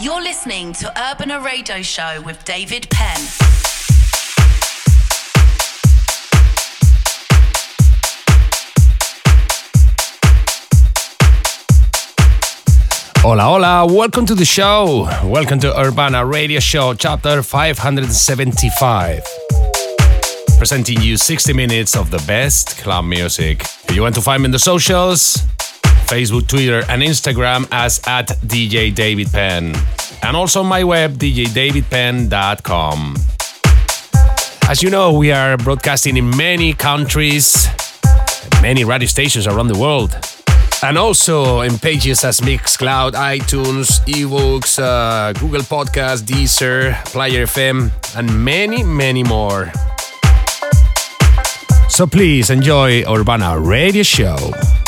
You're listening to Urbana Radio Show with David Penn. Hola, hola, welcome to the show. Welcome to Urbana Radio Show, chapter 575. Presenting you 60 minutes of the best club music. If you want to find me in the socials, Facebook, Twitter, and Instagram as at DJ David Penn. And also my web, djdavidpenn.com. As you know, we are broadcasting in many countries, many radio stations around the world and also in pages as Mixcloud, iTunes, iVoox, uh, Google Podcast, Deezer, Player FM, and many, many more. So please enjoy Urbana Radio Show.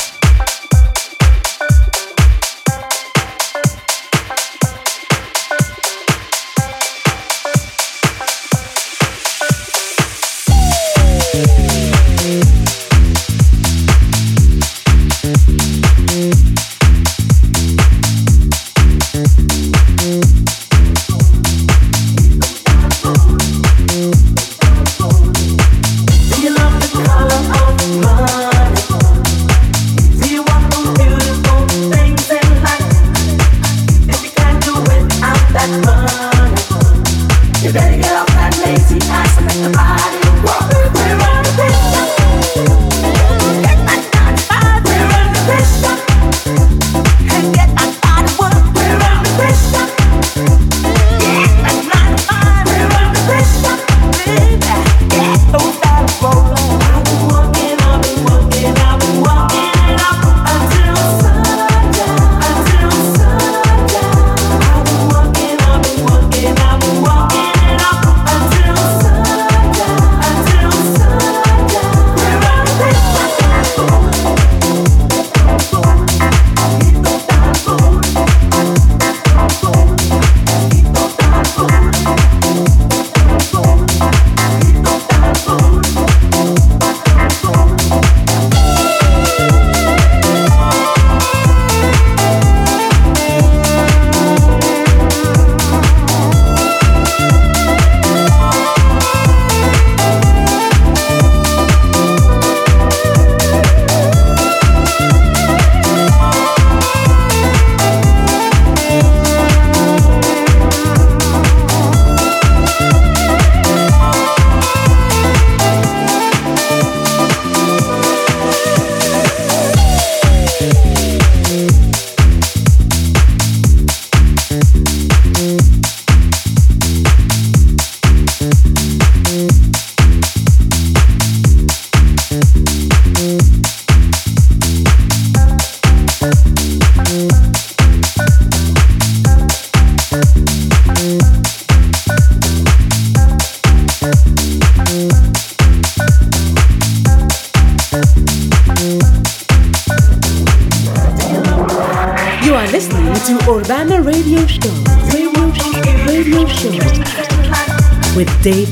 You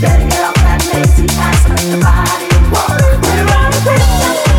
better get off that lazy ass and let the body. We're on the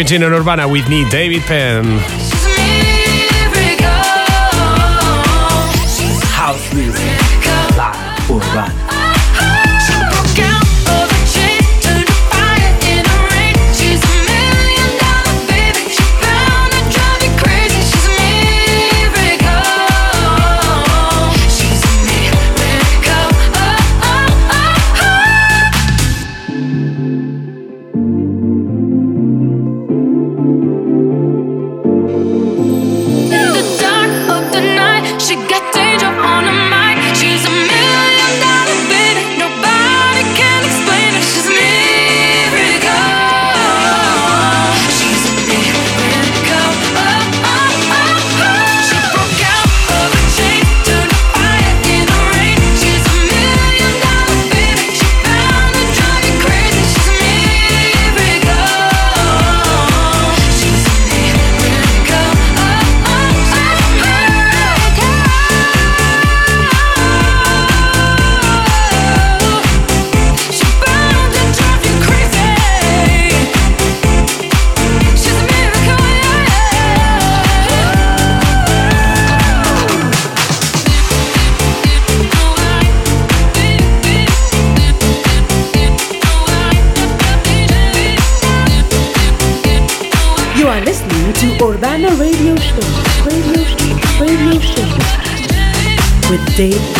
continue on Urbana with me, David Penn. Dave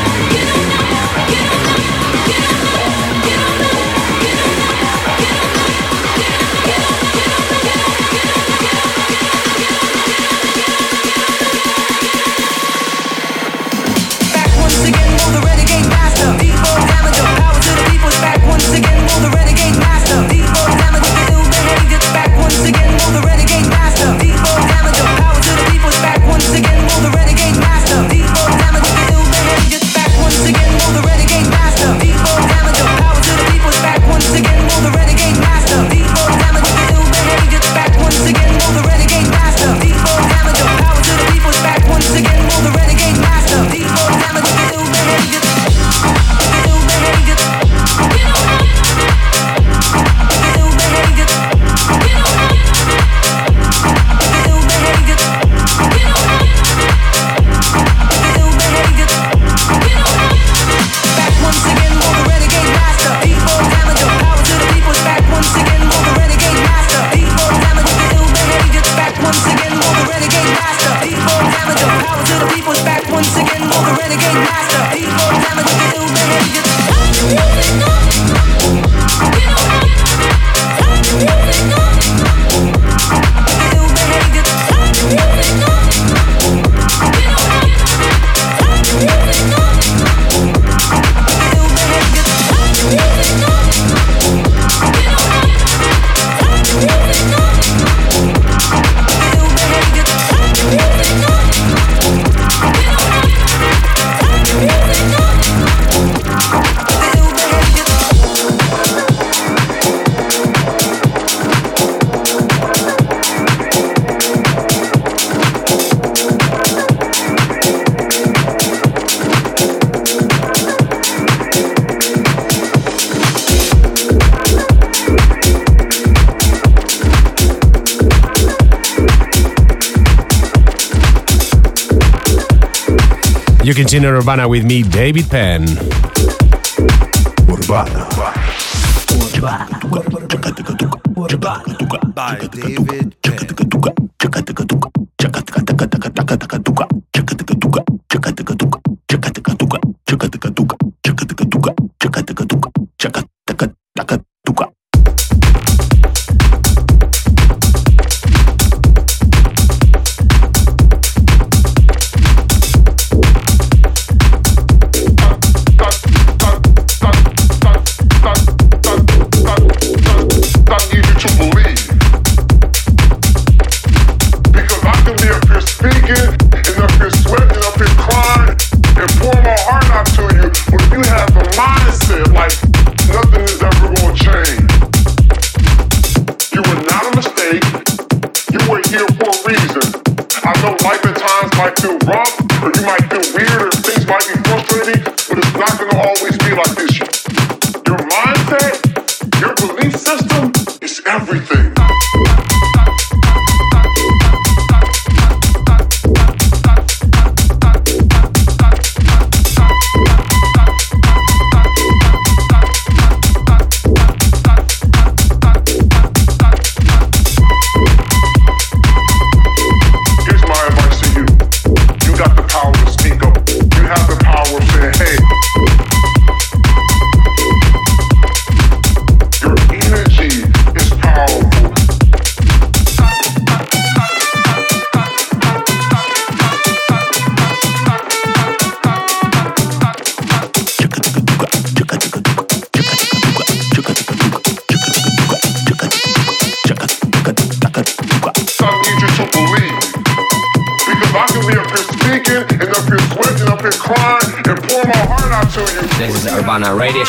continue Urbana with me, David Penn. Urbana. By David everything.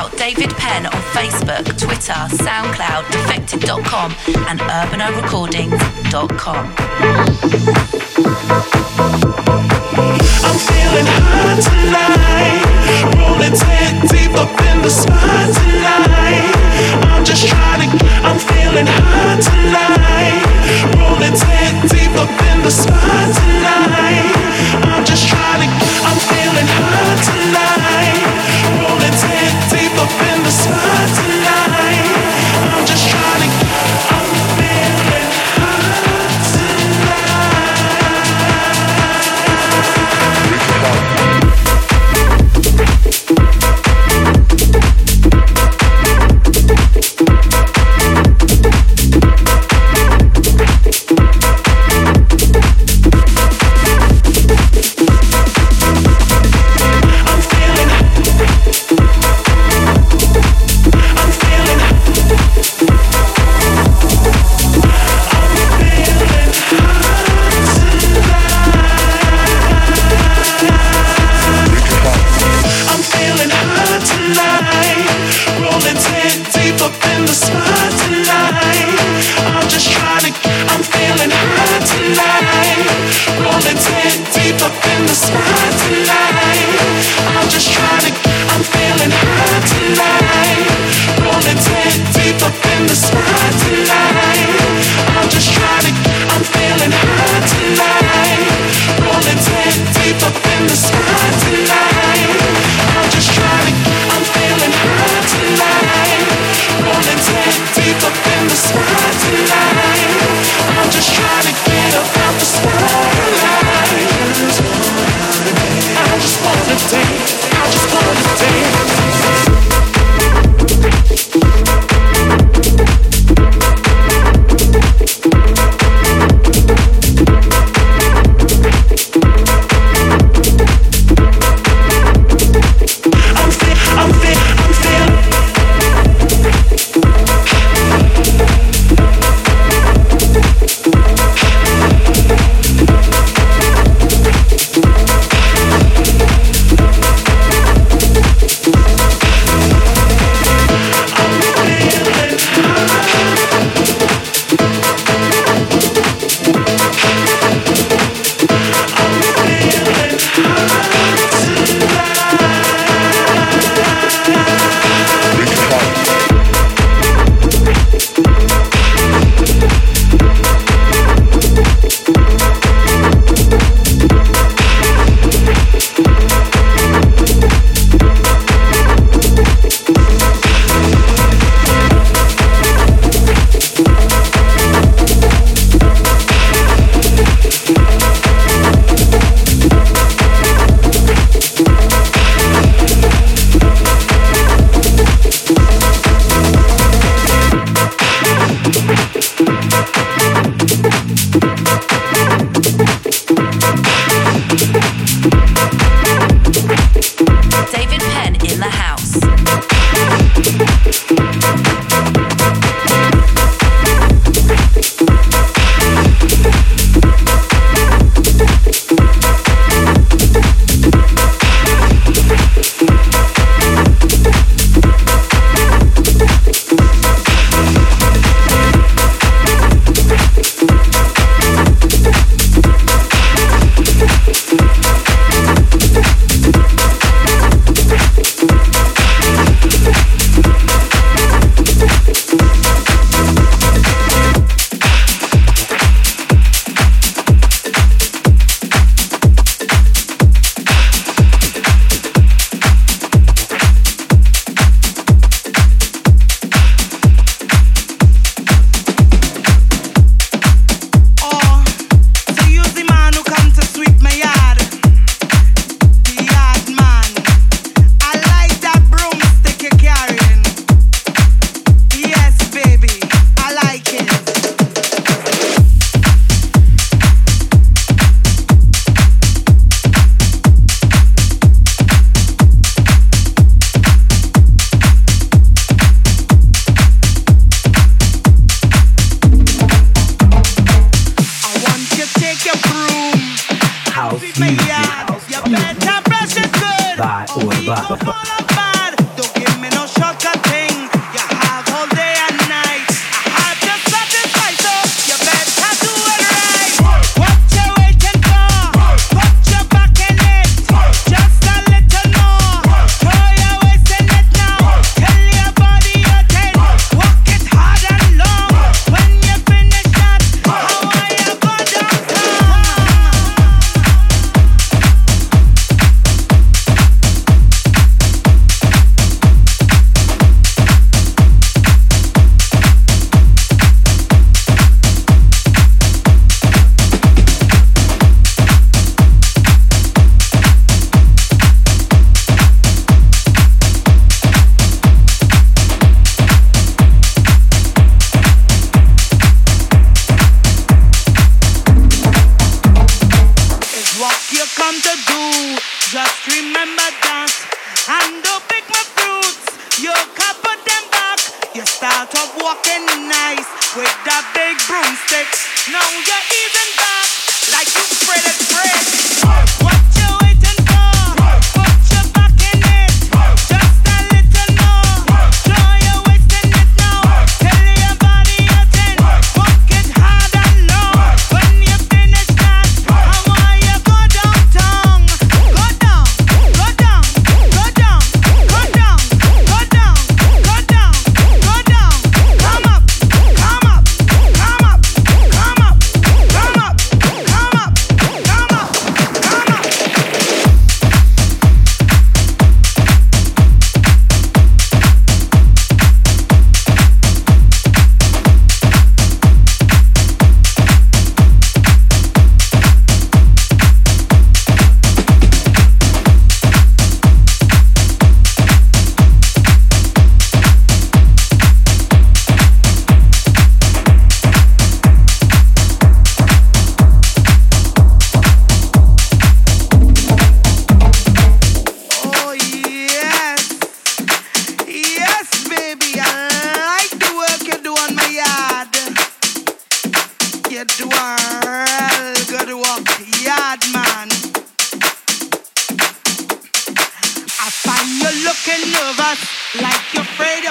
out David Penn on Facebook, Twitter, SoundCloud, defected.com, and urbanarecordings.com. I'm feeling hot tonight, rolling deep up in the spot tonight. I'm just trying to, I'm feeling hot tonight, rolling deep up in the spot tonight.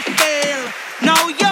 you fail. Now you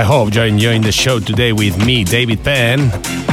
I hope you're enjoying the show today with me, David Penn.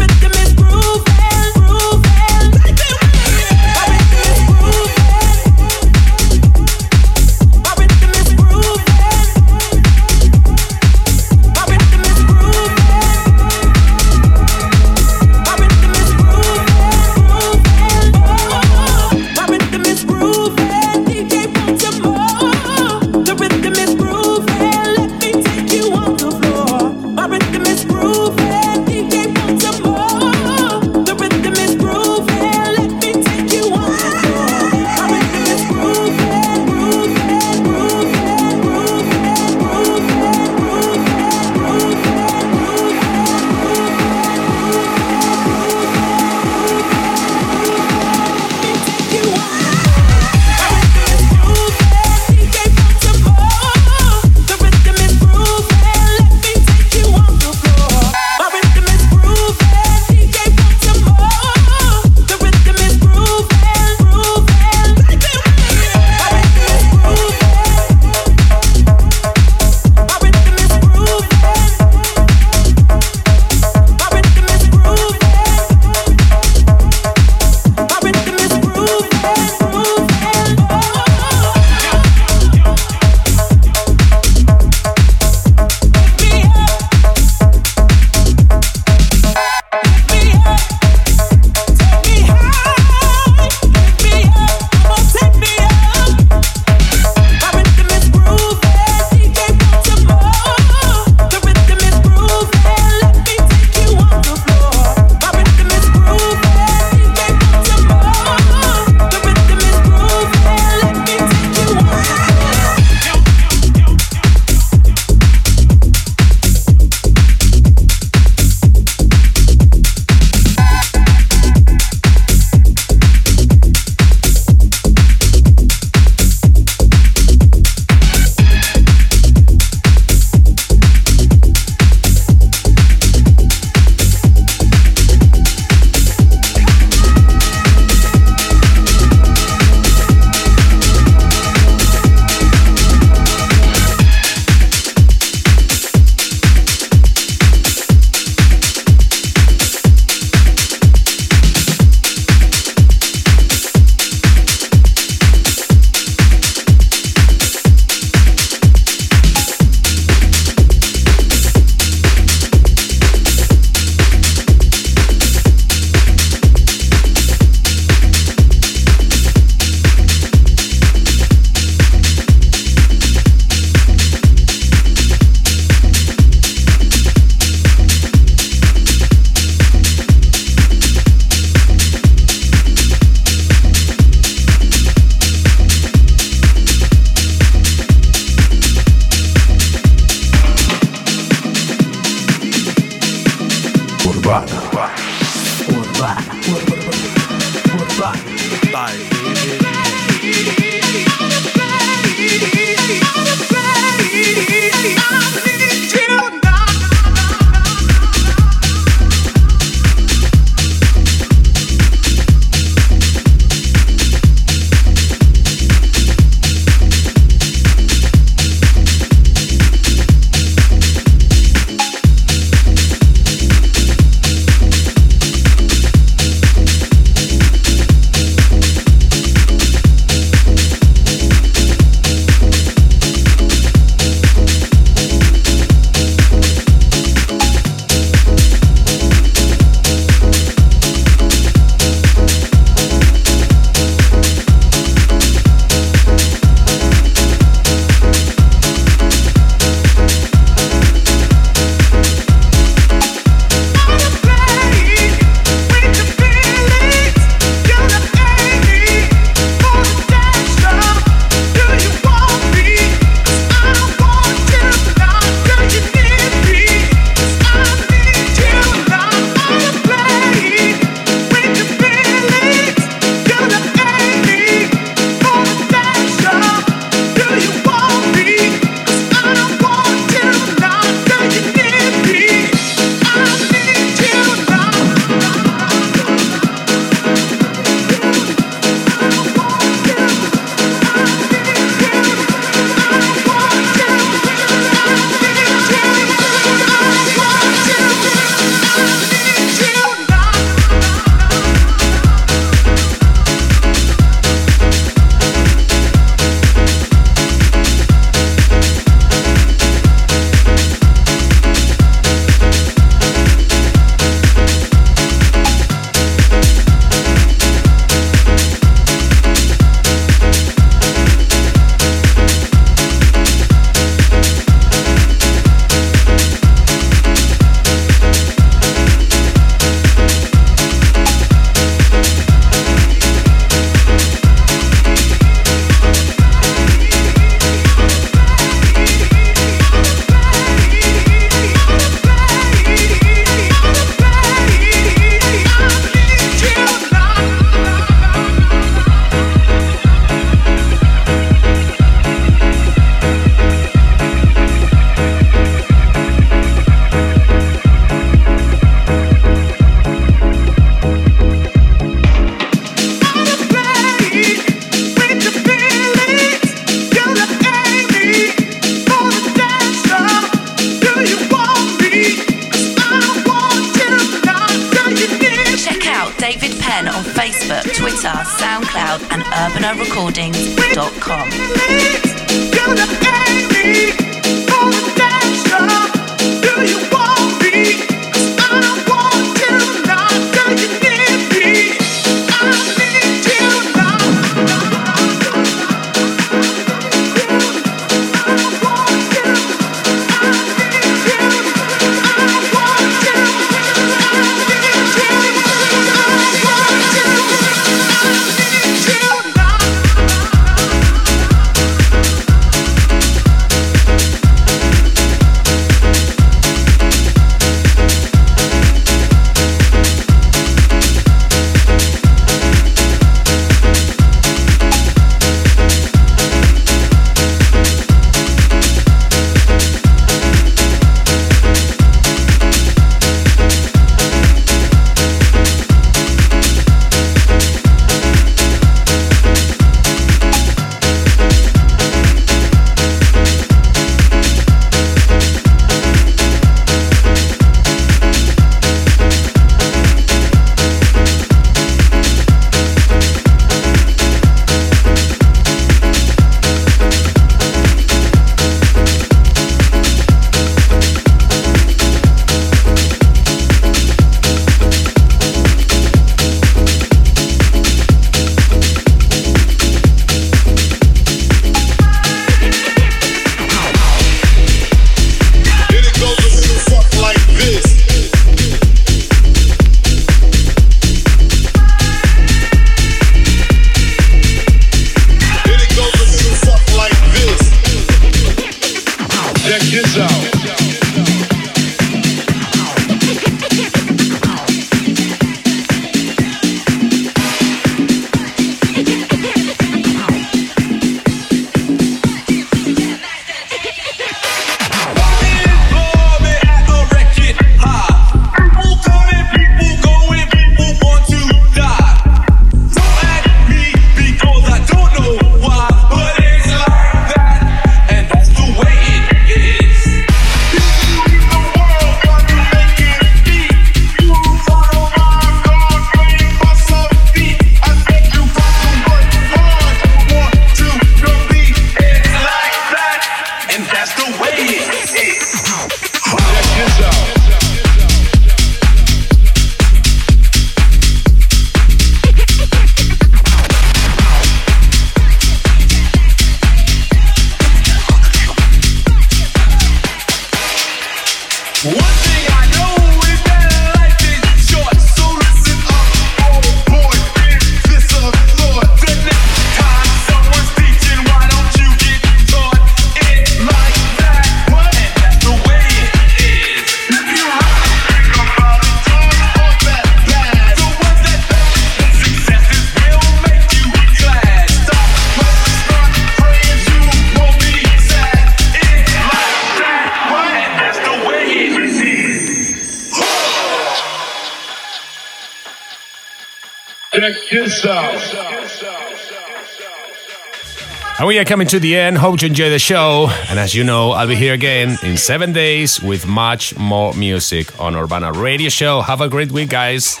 Are coming to the end. Hope you enjoy the show. And as you know, I'll be here again in seven days with much more music on Urbana Radio Show. Have a great week, guys.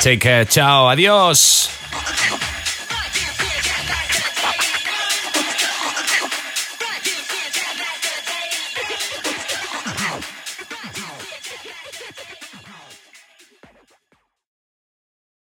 Take care. Ciao. Adios.